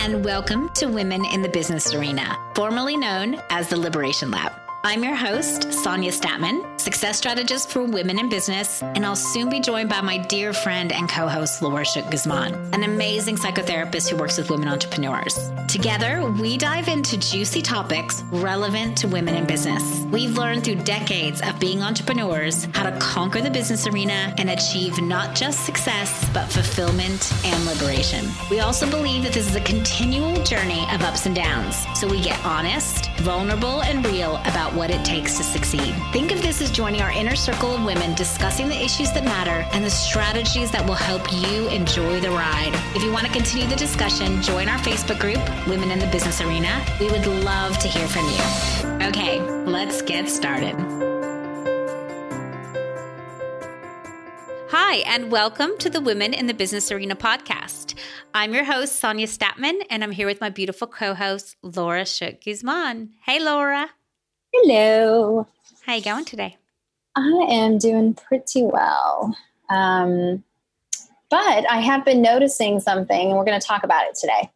and welcome to Women in the Business Arena, formerly known as the Liberation Lab. I'm your host, Sonia Statman, success strategist for women in business, and I'll soon be joined by my dear friend and co host, Laura Shook Guzman, an amazing psychotherapist who works with women entrepreneurs. Together, we dive into juicy topics relevant to women in business. We've learned through decades of being entrepreneurs how to conquer the business arena and achieve not just success, but fulfillment and liberation. We also believe that this is a continual journey of ups and downs, so we get honest, vulnerable, and real about what it takes to succeed. Think of this as joining our inner circle of women discussing the issues that matter and the strategies that will help you enjoy the ride. If you want to continue the discussion, join our Facebook group, Women in the Business Arena. We would love to hear from you. Okay, let's get started. Hi, and welcome to the Women in the Business Arena podcast. I'm your host, Sonia Statman, and I'm here with my beautiful co host, Laura Shook Guzman. Hey, Laura. Hello. How are you going today? I am doing pretty well. Um, but I have been noticing something, and we're going to talk about it today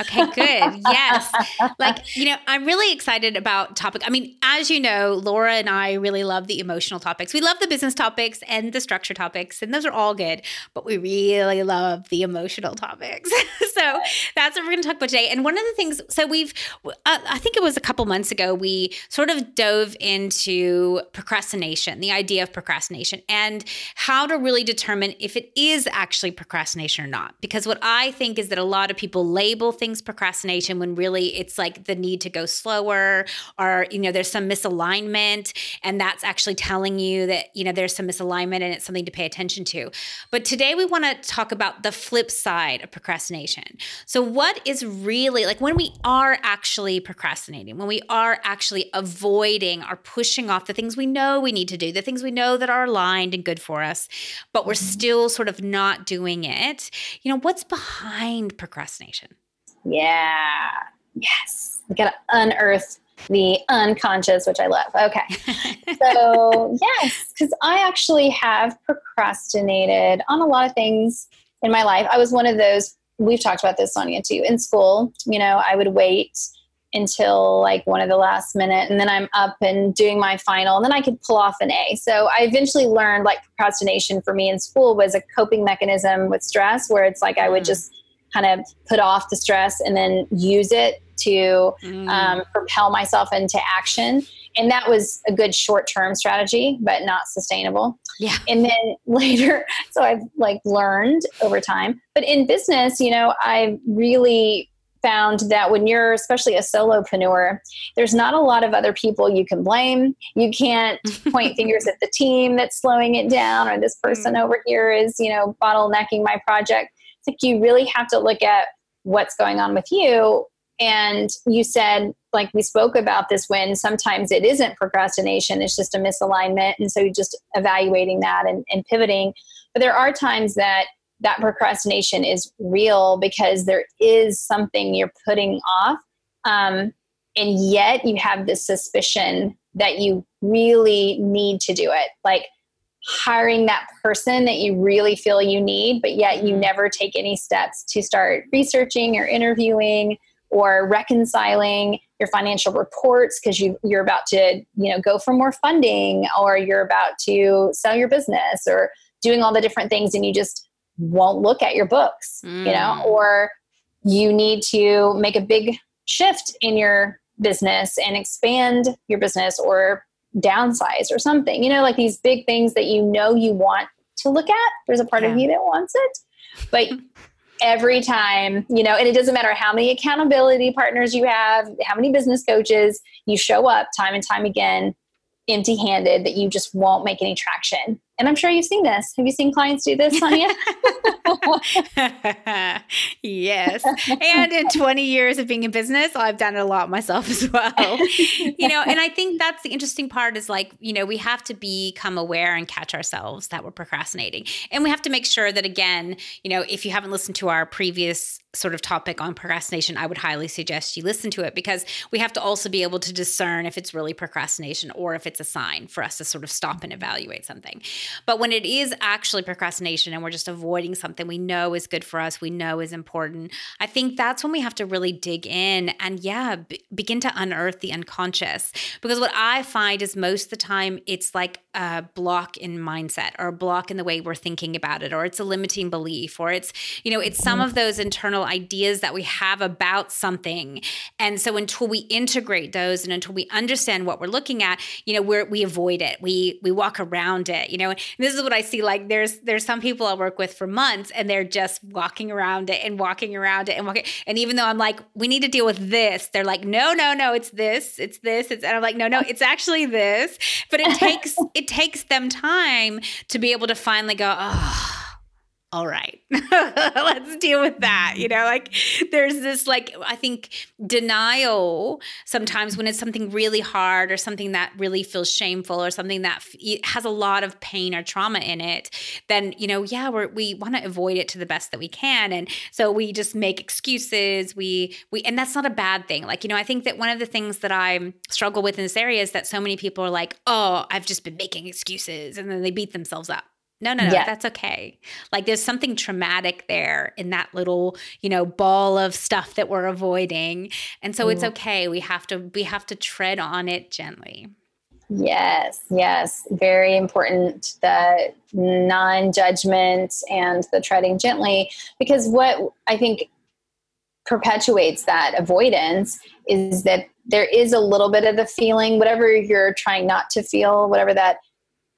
okay, good. Yes. Like, you know, I'm really excited about topic. I mean, as you know, Laura and I really love the emotional topics. We love the business topics and the structure topics, and those are all good, but we really love the emotional topics. so that's what we're going to talk about today. And one of the things, so we've, uh, I think it was a couple months ago, we sort of dove into procrastination, the idea of procrastination, and how to really determine if it is actually procrastination or not. Because what I think is that a lot of people label label things procrastination when really it's like the need to go slower or you know there's some misalignment and that's actually telling you that you know there's some misalignment and it's something to pay attention to. But today we want to talk about the flip side of procrastination. So what is really like when we are actually procrastinating when we are actually avoiding or pushing off the things we know we need to do the things we know that are aligned and good for us but we're mm-hmm. still sort of not doing it you know what's behind procrastination yeah. Yes. We got to unearth the unconscious, which I love. Okay. so, yes, because I actually have procrastinated on a lot of things in my life. I was one of those, we've talked about this, Sonia, too. In school, you know, I would wait until like one of the last minute and then I'm up and doing my final and then I could pull off an A. So I eventually learned like procrastination for me in school was a coping mechanism with stress where it's like I would mm. just kind of put off the stress and then use it to mm. um, propel myself into action. And that was a good short term strategy, but not sustainable. Yeah. And then later, so I've like learned over time. But in business, you know, I really found that when you're especially a solopreneur, there's not a lot of other people you can blame. You can't point fingers at the team that's slowing it down or this person mm. over here is, you know, bottlenecking my project like you really have to look at what's going on with you. And you said, like we spoke about this when sometimes it isn't procrastination, it's just a misalignment. And so you're just evaluating that and, and pivoting. But there are times that that procrastination is real because there is something you're putting off. Um, and yet you have this suspicion that you really need to do it. Like hiring that person that you really feel you need, but yet you mm-hmm. never take any steps to start researching or interviewing or reconciling your financial reports because you, you're about to you know go for more funding or you're about to sell your business or doing all the different things and you just won't look at your books mm. you know mm. or you need to make a big shift in your business and expand your business or downsize or something. You know, like these big things that you know you want to look at. There's a part yeah. of you that wants it. But every time, you know, and it doesn't matter how many accountability partners you have, how many business coaches, you show up time and time again empty handed that you just won't make any traction. And I'm sure you've seen this. Have you seen clients do this, Sonia? yes. And in 20 years of being in business, I've done it a lot myself as well. you know, and I think that's the interesting part is like, you know, we have to become aware and catch ourselves that we're procrastinating. And we have to make sure that, again, you know, if you haven't listened to our previous sort of topic on procrastination, I would highly suggest you listen to it because we have to also be able to discern if it's really procrastination or if it's a sign for us to sort of stop and evaluate something. But when it is actually procrastination and we're just avoiding something we know is good for us, we know is important, I think that's when we have to really dig in and, yeah, b- begin to unearth the unconscious. Because what I find is most of the time it's like a block in mindset or a block in the way we're thinking about it, or it's a limiting belief, or it's, you know, it's some mm-hmm. of those internal ideas that we have about something. And so until we integrate those and until we understand what we're looking at, you know, we we avoid it. We we walk around it, you know. And this is what I see like there's there's some people I work with for months and they're just walking around it and walking around it and walking and even though I'm like we need to deal with this, they're like no, no, no, it's this, it's this, it's and I'm like no, no, it's actually this. But it takes it takes them time to be able to finally go, "Oh, all right, let's deal with that. You know, like there's this, like, I think denial sometimes when it's something really hard or something that really feels shameful or something that has a lot of pain or trauma in it, then, you know, yeah, we want to avoid it to the best that we can. And so we just make excuses. We, we, and that's not a bad thing. Like, you know, I think that one of the things that I struggle with in this area is that so many people are like, oh, I've just been making excuses. And then they beat themselves up no, no, no, yeah. that's okay. Like there's something traumatic there in that little, you know, ball of stuff that we're avoiding. And so mm. it's okay. We have to we have to tread on it gently. Yes, yes. Very important the non-judgment and the treading gently because what I think perpetuates that avoidance is that there is a little bit of the feeling whatever you're trying not to feel, whatever that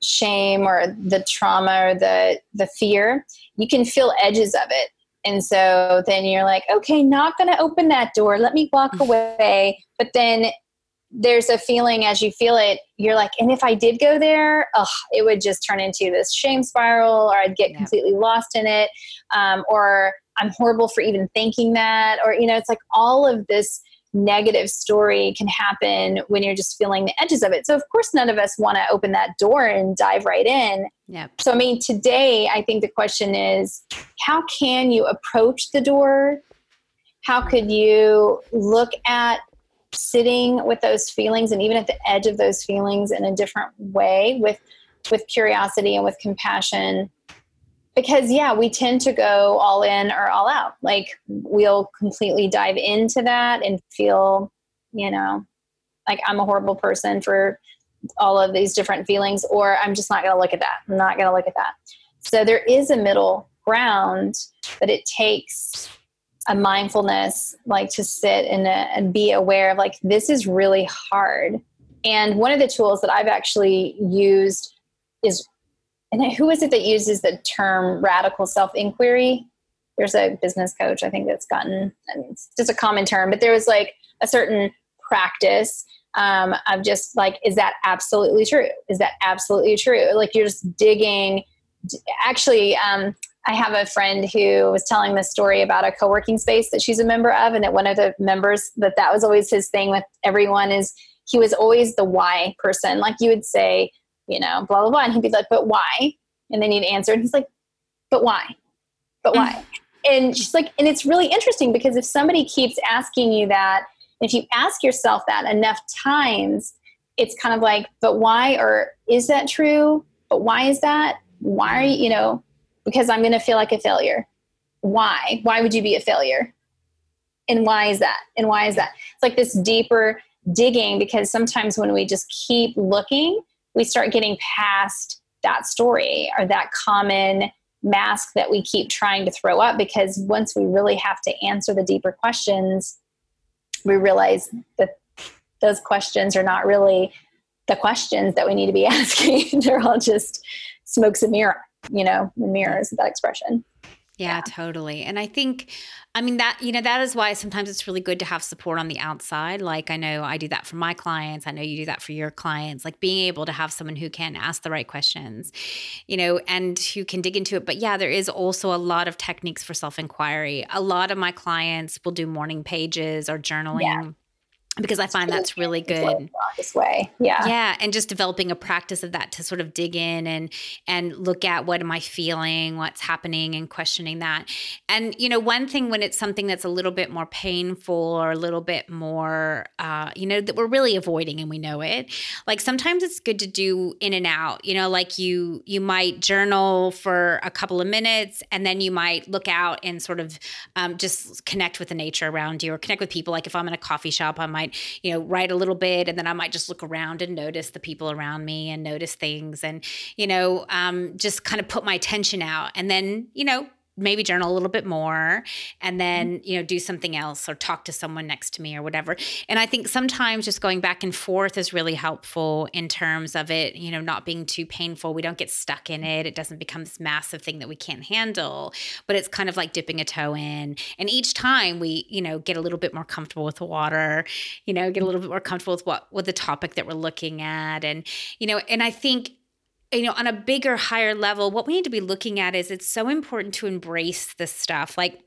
shame or the trauma or the the fear you can feel edges of it. And so then you're like okay not going to open that door. Let me walk away. But then there's a feeling as you feel it you're like and if i did go there oh it would just turn into this shame spiral or i'd get yeah. completely lost in it. Um, or i'm horrible for even thinking that. Or you know it's like all of this negative story can happen when you're just feeling the edges of it. So, of course, none of us want to open that door and dive right in. Yep. So, I mean, today, I think the question is how can you approach the door? How could you look at sitting with those feelings and even at the edge of those feelings in a different way with with curiosity and with compassion because yeah we tend to go all in or all out. Like we'll completely dive into that and feel you know like i'm a horrible person for all of these different feelings or i'm just not going to look at that. I'm not going to look at that. So there is a middle ground but it takes a mindfulness like to sit and, uh, and be aware of like this is really hard. And one of the tools that i've actually used is and who is it that uses the term radical self inquiry? There's a business coach, I think, that's gotten, I mean, it's just a common term, but there was like a certain practice um, of just like, is that absolutely true? Is that absolutely true? Like you're just digging. Actually, um, I have a friend who was telling the story about a co-working space that she's a member of, and that one of the members that that was always his thing with everyone is he was always the why person. Like you would say, you know, blah, blah, blah. And he'd be like, but why? And then he'd answer, and he's like, but why? But why? Mm. and she's like, and it's really interesting because if somebody keeps asking you that, if you ask yourself that enough times, it's kind of like, but why? Or is that true? But why is that? Why are you, you know, because I'm going to feel like a failure. Why? Why would you be a failure? And why is that? And why is that? It's like this deeper digging because sometimes when we just keep looking, we start getting past that story or that common mask that we keep trying to throw up because once we really have to answer the deeper questions, we realize that those questions are not really the questions that we need to be asking. They're all just smokes and mirror, you know, the mirrors that expression. Yeah, yeah, totally. And I think, I mean, that, you know, that is why sometimes it's really good to have support on the outside. Like, I know I do that for my clients. I know you do that for your clients. Like, being able to have someone who can ask the right questions, you know, and who can dig into it. But yeah, there is also a lot of techniques for self inquiry. A lot of my clients will do morning pages or journaling. Yeah because I find that's really good. This way, yeah, yeah, and just developing a practice of that to sort of dig in and and look at what am I feeling, what's happening, and questioning that. And you know, one thing when it's something that's a little bit more painful or a little bit more, uh, you know, that we're really avoiding and we know it. Like sometimes it's good to do in and out. You know, like you you might journal for a couple of minutes and then you might look out and sort of um, just connect with the nature around you or connect with people. Like if I'm in a coffee shop, I might might, you know, write a little bit and then I might just look around and notice the people around me and notice things and, you know, um, just kind of put my attention out. And then, you know, maybe journal a little bit more and mm-hmm. then you know do something else or talk to someone next to me or whatever. And i think sometimes just going back and forth is really helpful in terms of it you know not being too painful. We don't get stuck in it. It doesn't become this massive thing that we can't handle but it's kind of like dipping a toe in. And each time we you know get a little bit more comfortable with the water you know get a little bit more comfortable with what with the topic that we're looking at. And you know and i think you know, on a bigger, higher level, what we need to be looking at is it's so important to embrace this stuff. Like,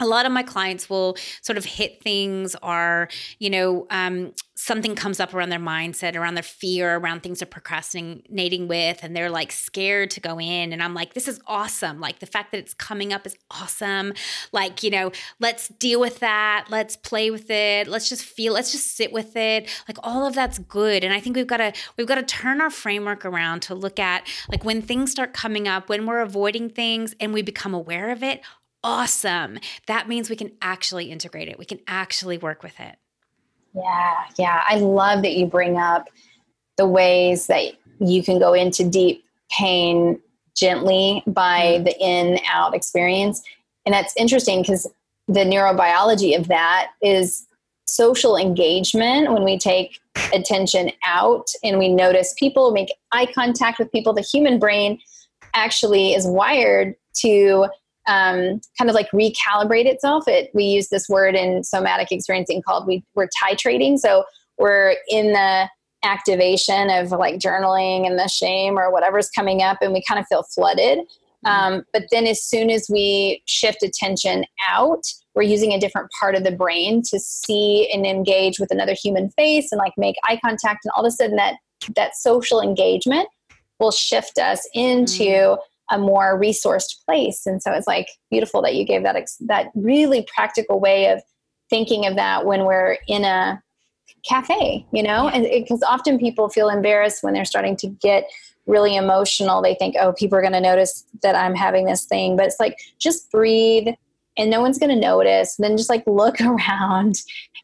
a lot of my clients will sort of hit things or you know um, something comes up around their mindset around their fear around things they're procrastinating with and they're like scared to go in and i'm like this is awesome. Like the fact that it's coming up is awesome. Like you know let's deal with that. Let's play with it. Let's just feel let's just sit with it. Like all of that's good and i think we've got to we've got to turn our framework around to look at like when things start coming up when we're avoiding things and we become aware of it awesome. That means we can actually integrate it, we can actually work with it. Yeah, yeah. I love that you bring up the ways that you can go into deep pain gently by mm-hmm. the in out experience. And that's interesting because the neurobiology of that is social engagement when we take attention out and we notice people, make eye contact with people. The human brain actually is wired to um, kind of like recalibrate itself. It we use this word in somatic experiencing called we we're titrating. So we're in the activation of like journaling and the shame or whatever's coming up, and we kind of feel flooded. Mm-hmm. Um, but then as soon as we shift attention out, we're using a different part of the brain to see and engage with another human face and like make eye contact, and all of a sudden that that social engagement will shift us into. Mm a more resourced place. And so it's like beautiful that you gave that ex- that really practical way of thinking of that when we're in a cafe, you know, and because often people feel embarrassed when they're starting to get really emotional. They think, oh, people are going to notice that I'm having this thing, but it's like just breathe and no one's going to notice. And then just like look around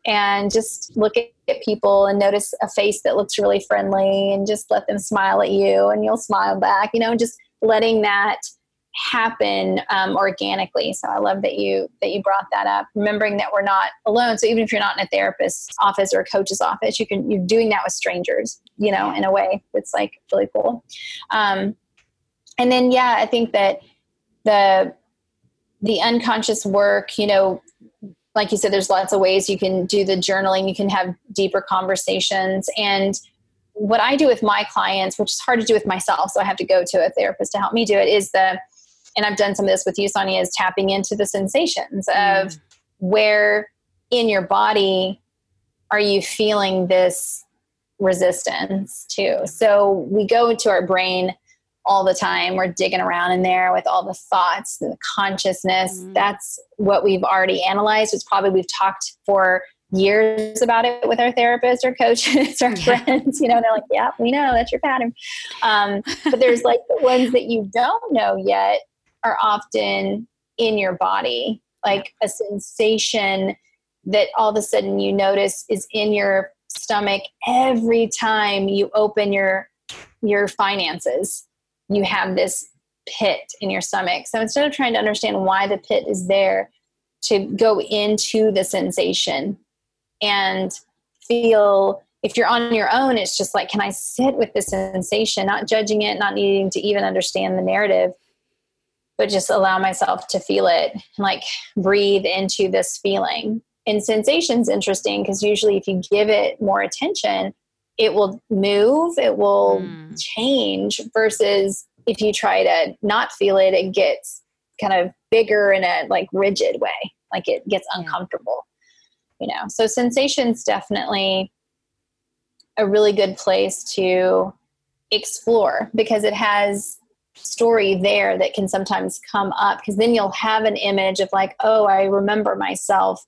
and just look at, at people and notice a face that looks really friendly and just let them smile at you and you'll smile back, you know, just letting that happen um, organically. So i love that you that you brought that up remembering that we're not alone. So even if you're not in a therapist's office or a coach's office you can you're doing that with strangers you know in a way it's like really cool. Um, and then yeah i think that the the unconscious work you know like you said there's lots of ways you can do the journaling. You can have deeper conversations. And what I do with my clients, which is hard to do with myself, so I have to go to a therapist to help me do it, is the, and I've done some of this with you, Sonia, is tapping into the sensations mm. of where in your body are you feeling this resistance to. So we go into our brain all the time. We're digging around in there with all the thoughts and the consciousness. Mm. That's what we've already analyzed. It's probably we've talked for years about it with our therapist or coaches or friends, you know, they're like, yeah, we know that's your pattern. Um, but there's like the ones that you don't know yet are often in your body, like a sensation that all of a sudden you notice is in your stomach every time you open your your finances. You have this pit in your stomach. So instead of trying to understand why the pit is there to go into the sensation and feel if you're on your own it's just like can i sit with this sensation? Not judging it not needing to even understand the narrative but just allow myself to feel it and like breathe into this feeling. And sensation's interesting because usually if you give it more attention it will move it will mm. change versus if you try to not feel it it gets kind of bigger in a like rigid way like it gets uncomfortable you know. So sensations definitely a really good place to explore because it has story there that can sometimes come up because then you'll have an image of like oh i remember myself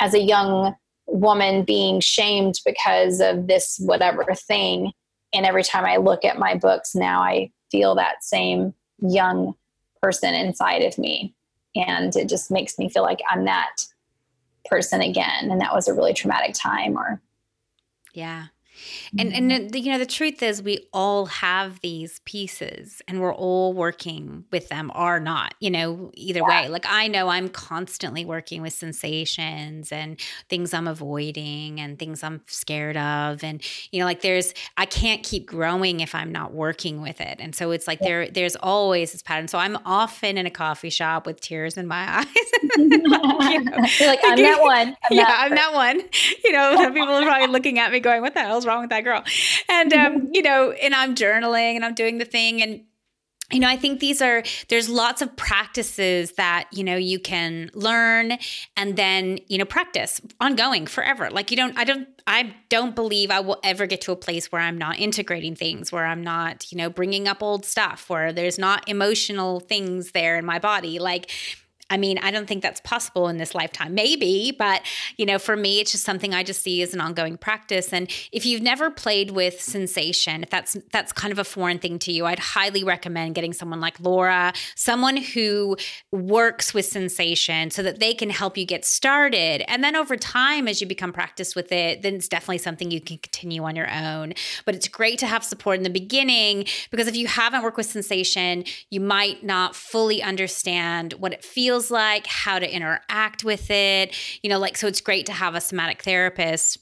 as a young woman being shamed because of this whatever thing. And every time i look at my books now i feel that same young person inside of me. And it just makes me feel like i'm that person again and that was a really traumatic time or yeah and and mm-hmm. the, you know the truth is we all have these pieces and we're all working with them or not you know either yeah. way like i know i'm constantly working with sensations and things i'm avoiding and things i'm scared of. And you know like there's i can't keep growing if i'm not working with it. And so it's like yeah. there there's always this pattern. So i'm often in a coffee shop with tears in my eyes. You know, like i'm that one. I'm yeah that i'm that one. You know people are probably looking at me going what the hell's wrong with that girl. And um, you know, and I'm journaling and I'm doing the thing and you know i think these are there's lots of practices that you know you can learn and then you know practice ongoing forever. Like you don't i don't i don't believe i will ever get to a place where i'm not integrating things where i'm not you know bringing up old stuff where there's not emotional things there in my body. Like I mean, I don't think that's possible in this lifetime. Maybe, but you know, for me, it's just something I just see as an ongoing practice. And if you've never played with sensation, if that's that's kind of a foreign thing to you, I'd highly recommend getting someone like Laura, someone who works with sensation, so that they can help you get started. And then over time, as you become practiced with it, then it's definitely something you can continue on your own. But it's great to have support in the beginning because if you haven't worked with sensation, you might not fully understand what it feels feels like, how to interact with it. You know, like, so it's great to have a somatic therapist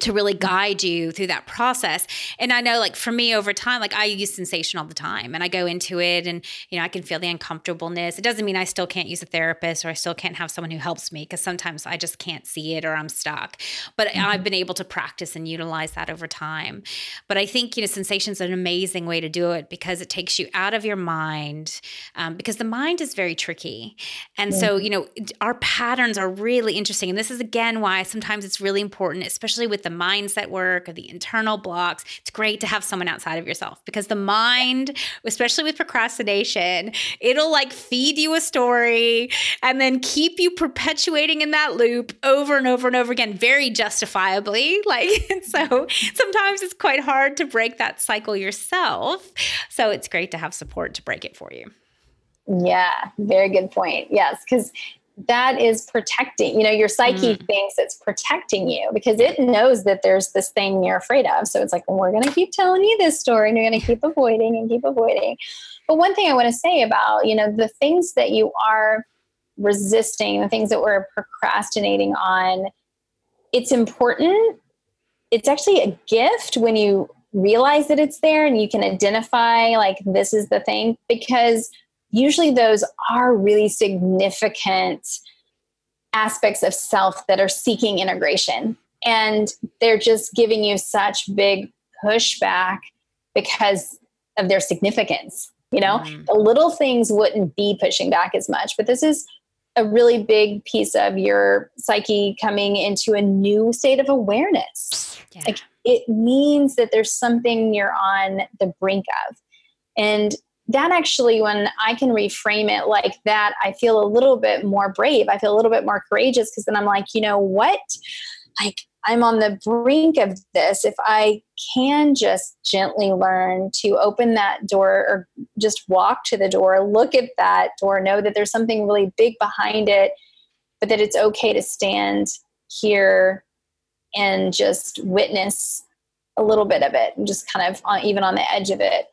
to really guide you through that process. And I know like for me over time, like I use sensation all the time and I go into it and, you know, I can feel the uncomfortableness. It doesn't mean I still can't use a therapist or I still can't have someone who helps me because sometimes I just can't see it or I'm stuck. But mm-hmm. I've been able to practice and utilize that over time. But I think, you know, sensation is an amazing way to do it because it takes you out of your mind um, because the mind is very tricky. And mm-hmm. so, you know, our patterns are really interesting. And this is again why sometimes it's really important, especially with the mindset work or the internal blocks, it's great to have someone outside of yourself because the mind, especially with procrastination, it'll like feed you a story and then keep you perpetuating in that loop over and over and over again, very justifiably. Like, so sometimes it's quite hard to break that cycle yourself. So it's great to have support to break it for you. Yeah, very good point. Yes, because that is protecting you know your psyche mm. thinks it's protecting you because it knows that there's this thing you're afraid of. So it's like well, we're going to keep telling you this story and you're going to keep avoiding and keep avoiding. But one thing i want to say about you know the things that you are resisting the things that we're procrastinating on it's important. It's actually a gift when you realize that it's there and you can identify like this is the thing because usually those are really significant aspects of self that are seeking integration. And they're just giving you such big pushback because of their significance. You know, mm. the little things wouldn't be pushing back as much, but this is a really big piece of your psyche coming into a new state of awareness. Yeah. Like it means that there's something you're on the brink of. And that actually, when I can reframe it like that, I feel a little bit more brave. I feel a little bit more courageous because then I'm like, you know what? Like, I'm on the brink of this. If I can just gently learn to open that door or just walk to the door, look at that door, know that there's something really big behind it, but that it's okay to stand here and just witness a little bit of it and just kind of on, even on the edge of it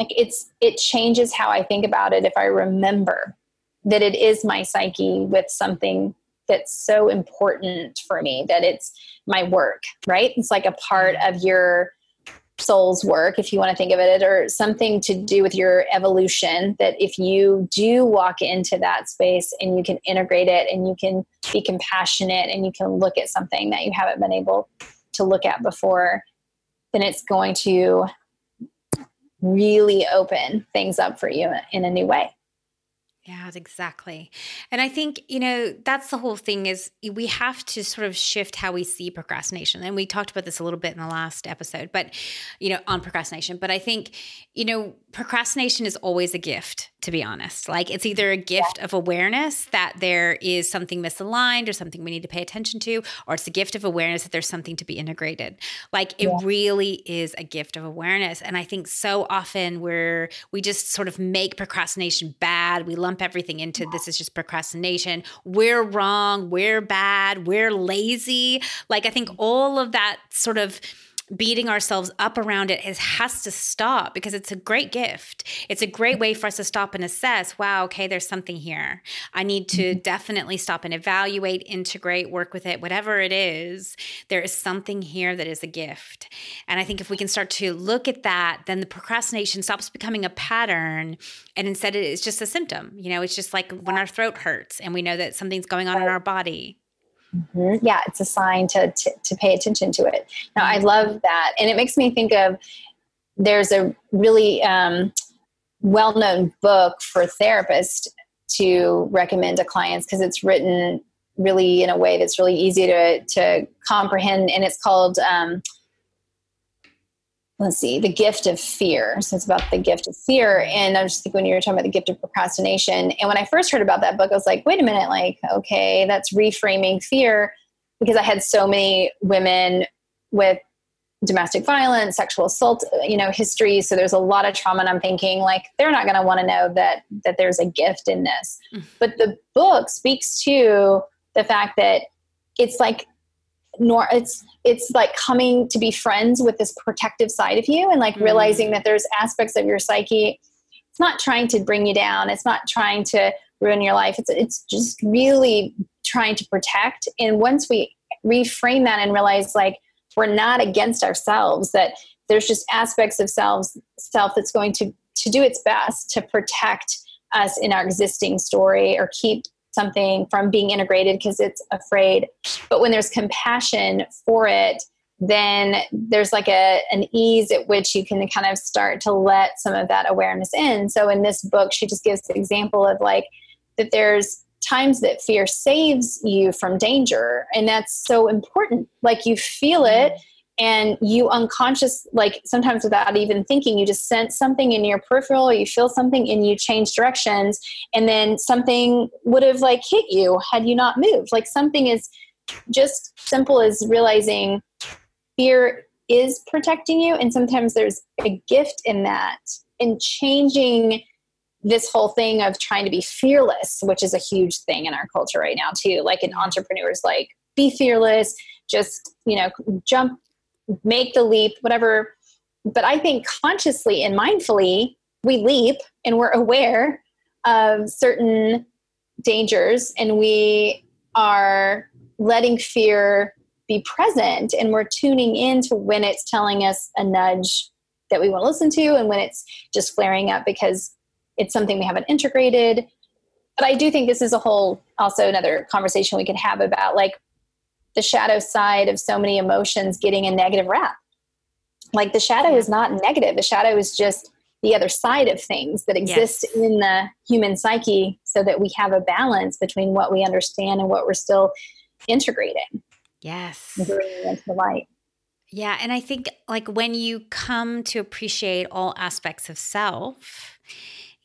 like it's it changes how i think about it if i remember that it is my psyche with something that's so important for me that it's my work right? It's like a part of your soul's work if you want to think of it or something to do with your evolution that if you do walk into that space and you can integrate it and you can be compassionate and you can look at something that you haven't been able to look at before then it's going to really open things up for you in a new way. Yeah, exactly. And I think, you know, that's the whole thing is we have to sort of shift how we see procrastination. And we talked about this a little bit in the last episode, but, you know, on procrastination. But I think, you know, procrastination is always a gift, to be honest. Like it's either a gift of awareness that there is something misaligned or something we need to pay attention to, or it's a gift of awareness that there's something to be integrated. Like it yeah. really is a gift of awareness. And I think so often we're, we just sort of make procrastination bad. We lump everything into this is just procrastination. We're wrong. We're bad. We're lazy. Like I think all of that sort of beating ourselves up around it is, has to stop because it's a great gift. It's a great way for us to stop and assess, wow, okay, there's something here. I need to mm-hmm. definitely stop and evaluate, integrate, work with it, whatever it is. There is something here that is a gift. And I think if we can start to look at that, then the procrastination stops becoming a pattern and instead it is just a symptom. You know, it's just like when our throat hurts and we know that something's going on in our body. Mm-hmm. Yeah, it's a sign to, to, to pay attention to it. Now, I love that, and it makes me think of there's a really um, well known book for therapists to recommend to clients because it's written really in a way that's really easy to to comprehend, and it's called um, let's see, the gift of fear. So it's about the gift of fear. And I was just thinking when you were talking about the gift of procrastination. And when I first heard about that book, I was like, wait a minute, like, okay, that's reframing fear because I had so many women with domestic violence, sexual assault, you know, history. So there's a lot of trauma. And I'm thinking like, they're not going to want to know that, that there's a gift in this. Mm. But the book speaks to the fact that it's like nor it's it's like coming to be friends with this protective side of you and like mm. realizing that there's aspects of your psyche it's not trying to bring you down. It's not trying to ruin your life. It's it's just really trying to protect. And once we reframe that and realize like we're not against ourselves that there's just aspects of selves self that's going to to do its best to protect us in our existing story or keep something from being integrated because it's afraid. But when there's compassion for it, then there's like a an ease at which you can kind of start to let some of that awareness in. So in this book, she just gives the example of like that there's times that fear saves you from danger and that's so important like you feel it mm-hmm. And you unconscious like sometimes without even thinking you just sense something in your peripheral you feel something and you change directions and then something would have like hit you had you not moved. Like something is just simple as realizing fear is protecting you and sometimes there's a gift in that in changing this whole thing of trying to be fearless which is a huge thing in our culture right now too. Like in entrepreneurs like be fearless just you know jump make the leap, whatever. But I think consciously and mindfully, we leap and we're aware of certain dangers and we are letting fear be present and we're tuning in to when it's telling us a nudge that we want to listen to and when it's just flaring up because it's something we haven't integrated but i do think this is a whole also another conversation we could have about like the shadow side of so many emotions getting a negative rap. Like the shadow is not negative, the shadow is just the other side of things that exist yes. in the human psyche so that we have a balance between what we understand and what we're still integrating. Yes. into the light. Yeah. And I think like when you come to appreciate all aspects of self,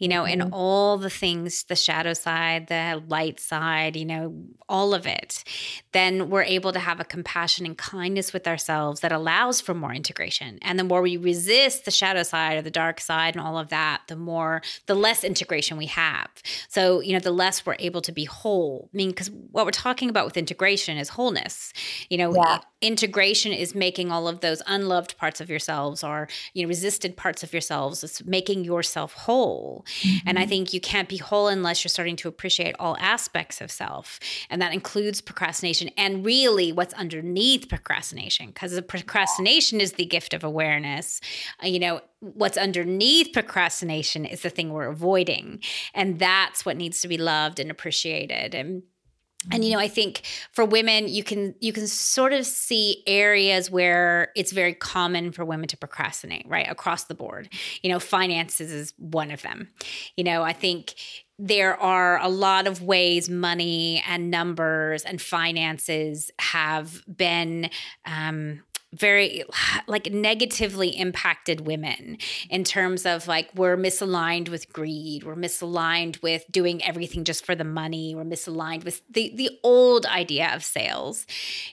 you know, mm-hmm. and all the things, the shadow side, the light side, you know, all of it, then we're able to have a compassion and kindness with ourselves that allows for more integration. And the more we resist the shadow side or the dark side and all of that, the more, the less integration we have. So, you know, the less we're able to be whole. I mean, because what we're talking about with integration is wholeness. You know, yeah. integration is making all of those unloved parts of yourselves or, you know, resisted parts of yourselves. It's making yourself whole. Mm-hmm. And I mm-hmm. think you can't be whole unless you're starting to appreciate all aspects of self. And that includes procrastination and really what's underneath procrastination, because the procrastination is the gift of awareness. Uh, you know, what's underneath procrastination is the thing we're avoiding. And that's what needs to be loved and appreciated. And and you know i think for women you can you can sort of see areas where it's very common for women to procrastinate right across the board. You know finances is one of them. You know i think there are a lot of ways money and numbers and finances have been um, very like negatively impacted women in terms of like we're misaligned with greed we're misaligned with doing everything just for the money we're misaligned with the the old idea of sales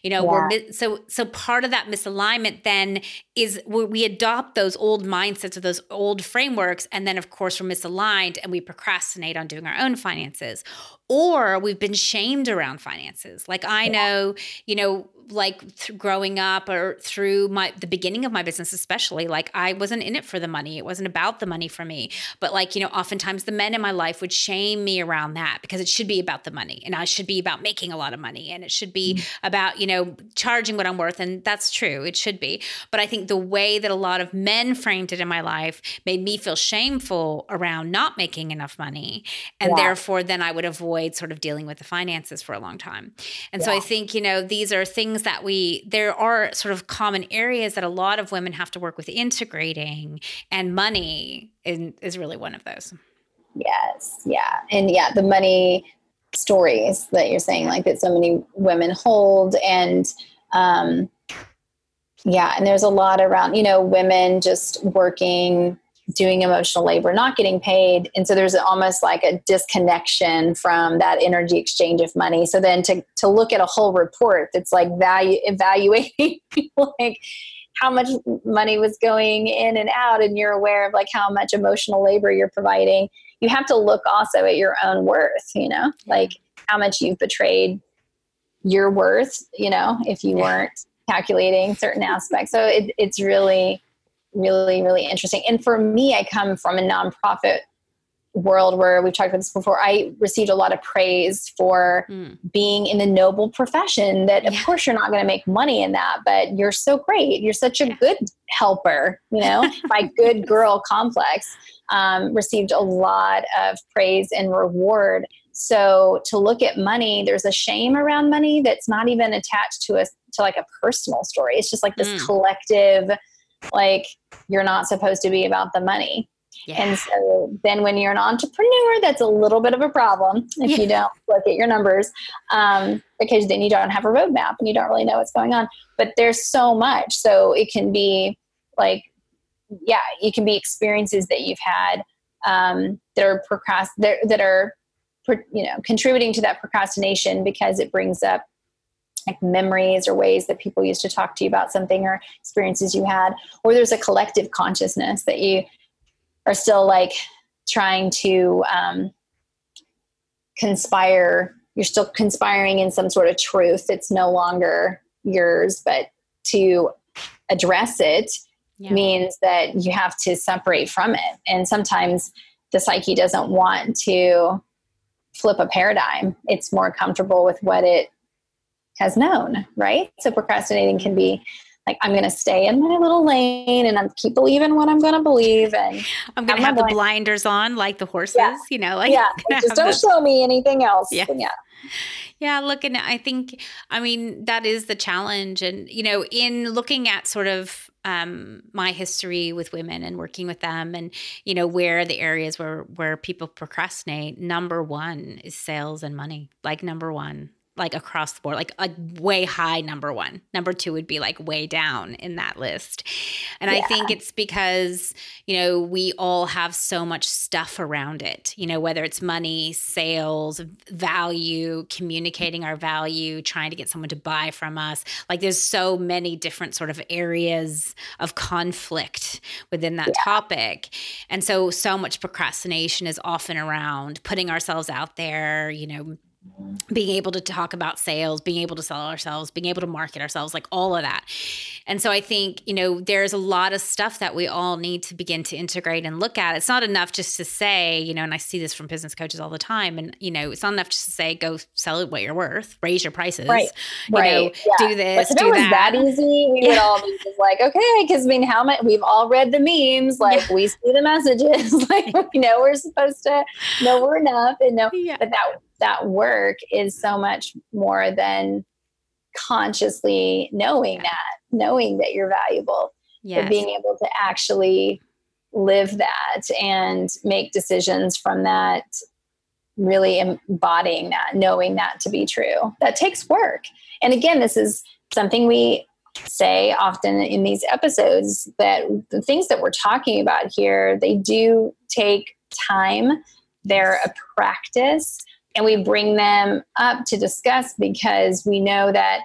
you know yeah. we're so so part of that misalignment then is we adopt those old mindsets of those old frameworks and then of course we're misaligned and we procrastinate on doing our own finances. Or we've been shamed around finances. Like i know you know like th- growing up or through my the beginning of my business especially like i wasn't in it for the money. It wasn't about the money for me. But like you know oftentimes the men in my life would shame me around that because it should be about the money and i should be about making a lot of money and it should be mm-hmm. about you know charging what i'm worth and that's true. It should be. But i think the way that a lot of men framed it in my life made me feel shameful around not making enough money. And yeah. therefore then i would avoid sort of dealing with the finances for a long time. And yeah. so i think you know these are things that we there are sort of common areas that a lot of women have to work with integrating and money is, is really one of those. Yes. Yeah. And yeah the money stories that you're saying like that so many women hold and um yeah and there's a lot around you know women just working doing emotional labor, not getting paid. And so there's almost like a disconnection from that energy exchange of money. So then to, to look at a whole report that's like value evaluating like how much money was going in and out and you're aware of like how much emotional labor you're providing, you have to look also at your own worth, you know, like how much you've betrayed your worth, you know, if you weren't calculating certain aspects. So it, it's really really, really interesting. And for me, I come from a nonprofit world where we've talked about this before. I received a lot of praise for mm. being in the noble profession that, of course, you're not going to make money in that, but you're so great. You're such a good helper, you know, my good girl complex. Um, received a lot of praise and reward. So to look at money, there's a shame around money that's not even attached to us to like a personal story. It's just like this mm. collective like you're not supposed to be about the money. Yeah. And so then when you're an entrepreneur, that's a little bit of a problem if yeah. you don't look at your numbers, um, because then you don't have a roadmap and you don't really know what's going on. But there's so much. So it can be like, yeah, it can be experiences that you've had um, that are procrast- that, that are, you know, contributing to that procrastination because it brings up like memories or ways that people used to talk to you about something or experiences you had or there's a collective consciousness that you are still like trying to um, conspire you're still conspiring in some sort of truth it's no longer yours but to address it yeah. means that you have to separate from it and sometimes the psyche doesn't want to flip a paradigm it's more comfortable with what it has known, right? So procrastinating can be like I'm going to stay in my little lane and I'm keep believing what I'm going to believe and I'm going to have, the blinders on like the horses, yeah. you know, like yeah, just don't show me anything else. Yeah. yeah. Yeah, look, and I think, I mean, that is the challenge. And, you know, in looking at sort of um, my history with women and working with them and, you know, where the areas where, where people procrastinate, number one is sales and money, like number one like across the board, like a way high number one. Number two would be like way down in that list. And yeah. I think it's because, you know, we all have so much stuff around it, you know, whether it's money, sales, value, communicating our value, trying to get someone to buy from us. Like there's so many different sort of areas of conflict within that yeah. topic. And so, so much procrastination is often around putting ourselves out there, you know, being able to talk about sales, being able to sell ourselves, being able to market ourselves, like all of that. And so I think, you know, there's a lot of stuff that we all need to begin to integrate and look at. It's not enough just to say, you know, and I see this from business coaches all the time. And, you know, it's not enough just to say, go sell it what you're worth, raise your prices, right. you right. know, yeah. do this, but do if it was that. that easy, we yeah. would all be just like, okay, because I mean, how much we've all read the memes, like yeah. we see the messages, like we know we're supposed to know we're enough and know, yeah. but that that work is so mm-hmm. much more than consciously knowing that, knowing that you're valuable. Yes. But being able to actually live that and make decisions from that really embodying that, knowing that to be true. That takes work. And again, this is something we say often in these episodes that the things that we're talking about here, they do take time. They're a practice and we bring them up to discuss because we know that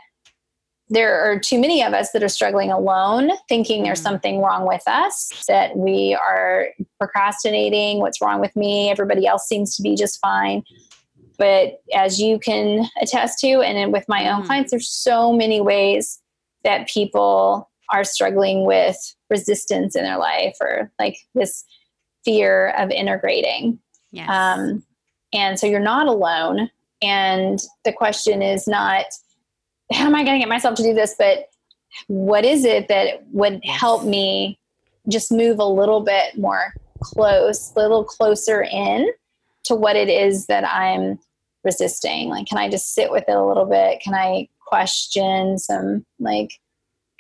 there are too many of us that are struggling alone, thinking there's mm. something wrong with us, that we are procrastinating, what's wrong with me, everybody else seems to be just fine. But as you can attest to, and with my own mm. clients, there's so many ways that people are struggling with resistance in their life or like this fear of integrating. Yes. Um, and so you're not alone. And the question is not, how am I going to get myself to do this? But what is it that would help me just move a little bit more close, a little closer in to what it is that I'm resisting? Like, can I just sit with it a little bit? Can I question some, like,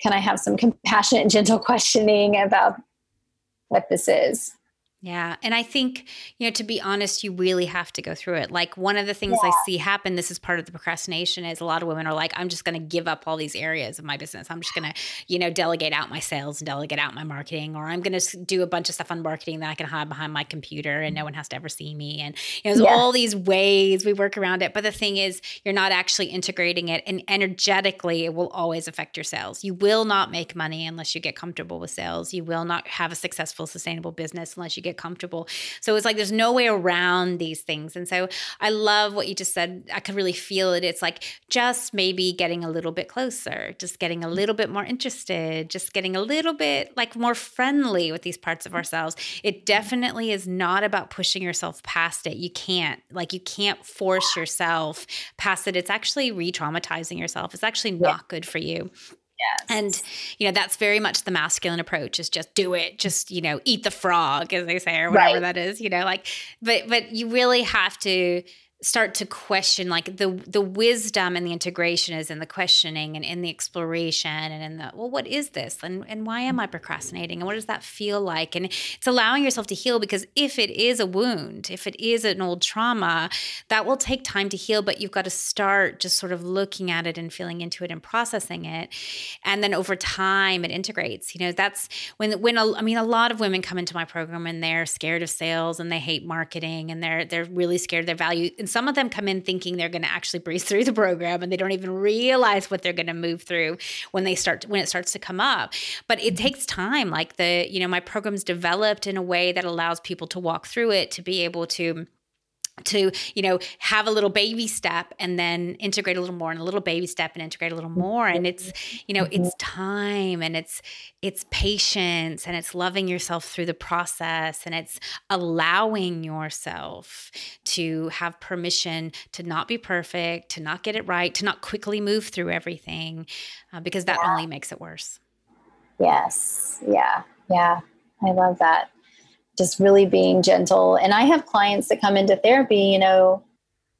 can I have some compassionate, gentle questioning about what this is? Yeah. And I think, you know, to be honest, you really have to go through it. Like one of the things yeah. I see happen, this is part of the procrastination, is a lot of women are like, I'm just going to give up all these areas of my business. I'm just going to, you know, delegate out my sales and delegate out my marketing, or I'm going to do a bunch of stuff on marketing that I can hide behind my computer and no one has to ever see me. And, you know, there's yeah. all these ways we work around it. But the thing is, you're not actually integrating it. And energetically, it will always affect your sales. You will not make money unless you get comfortable with sales. You will not have a successful, sustainable business unless you get comfortable. So it's like there's no way around these things. And so I love what you just said. I could really feel it. It's like just maybe getting a little bit closer, just getting a little bit more interested, just getting a little bit like more friendly with these parts of ourselves. It definitely is not about pushing yourself past it. You can't, like, you can't force yourself past it. It's actually re traumatizing yourself. It's actually not good for you. Yes. And you know that's very much the masculine approach is just do it, just you know eat the frog as they say or whatever right. that is, you know like but but you really have to start to question like the the wisdom and the integration is in the questioning and in the exploration and in the well what is this? And and why am I procrastinating? And what does that feel like? And it's allowing yourself to heal because if it is a wound if it is an old trauma that will take time to heal but you've got to start just sort of looking at it and feeling into it and processing it. And then over time it integrates. You know that's when when a, I mean a lot of women come into my program and they're scared of sales and they hate marketing and they're they're really scared of their value. And some of them come in thinking they're going to actually breeze through the program and they don't even realize what they're going to move through when they start when it starts to come up but it mm-hmm. takes time like the you know my program's developed in a way that allows people to walk through it to be able to to you know have a little baby step and then integrate a little more and a little baby step and integrate a little more. And it's you know it's time and it's it's patience and it's loving yourself through the process and it's allowing yourself to have permission to not be perfect to not get it right to not quickly move through everything uh, because that yeah. only makes it worse. Yes. Yeah. Yeah. I love that just really being gentle. And I have clients that come into therapy, you know,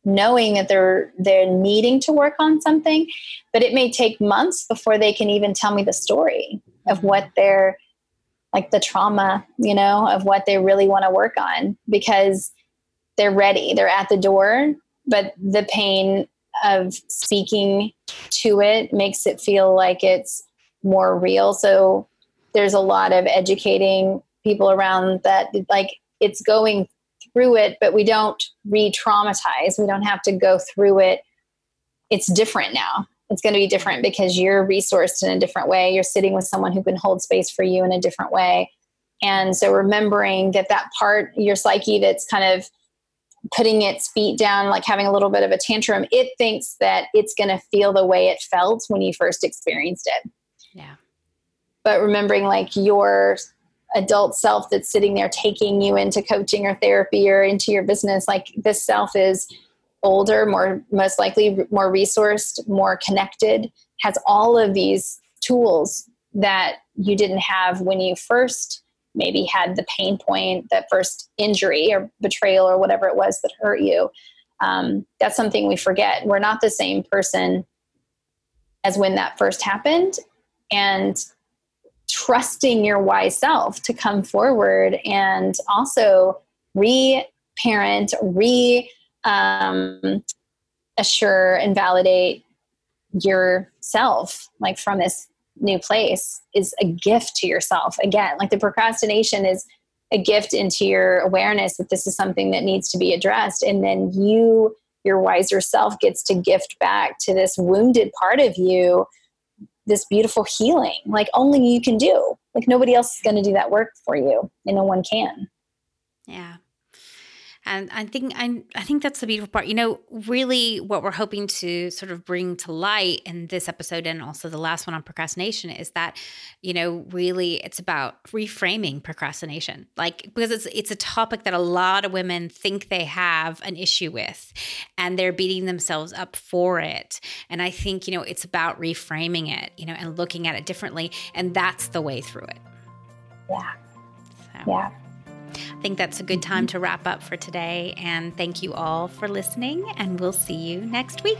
knowing that they're they're needing to work on something, but it may take months before they can even tell me the story of mm-hmm. what they're like the trauma, you know, of what they really want to work on because they're ready. They're at the door, but the pain of speaking to it makes it feel like it's more real. So there's a lot of educating people around that like it's going through it but we don't re-traumatize. We don't have to go through it. It's different now. It's going to be different because you're resourced in a different way. You're sitting with someone who can hold space for you in a different way. And so remembering that that part your psyche that's kind of putting its feet down like having a little bit of a tantrum it thinks that it's going to feel the way it felt when you first experienced it. Yeah. But remembering like your adult self that's sitting there taking you into coaching or therapy or into your business like this self is older more most likely more resourced more connected has all of these tools that you didn't have when you first maybe had the pain point that first injury or betrayal or whatever it was that hurt you. Um, that's something we forget. We're not the same person as when that first happened. And trusting your wise self to come forward and also re-parent, re um, assure and validate yourself like from this new place is a gift to yourself. Again like the procrastination is a gift into your awareness that this is something that needs to be addressed. And then you your wiser self gets to gift back to this wounded part of you this beautiful healing like only you can do. Like nobody else is going to do that work for you and no one can. Yeah and I think I, I think that's the beautiful part. You know, really what we're hoping to sort of bring to light in this episode and also the last one on procrastination is that, you know, really it's about reframing procrastination. Like because it's it's a topic that a lot of women think they have an issue with and they're beating themselves up for it. And I think, you know, it's about reframing it, you know, and looking at it differently. And that's the way through it. Yeah. So. Yeah. I think that's a good time to wrap up for today. And thank you all for listening, and we'll see you next week.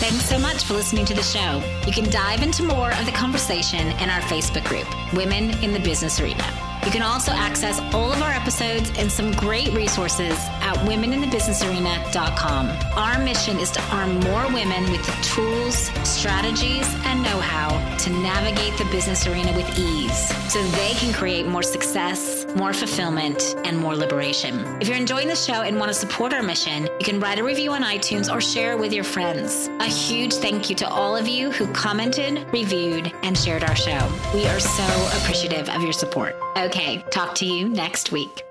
Thanks so much for listening to the show. You can dive into more of the conversation in our Facebook group, Women in the Business Arena. You can also access all of our episodes and some great resources at womeninthebusinessarena.com. Our mission is to arm more women with the tools, strategies, and know how to navigate the business arena with ease so they can create more success, more fulfillment, and more liberation. If you're enjoying the show and want to support our mission, you can write a review on iTunes or share it with your friends. A huge thank you to all of you who commented, reviewed, and shared our show. We are so appreciative of your support. Okay, talk to you next week.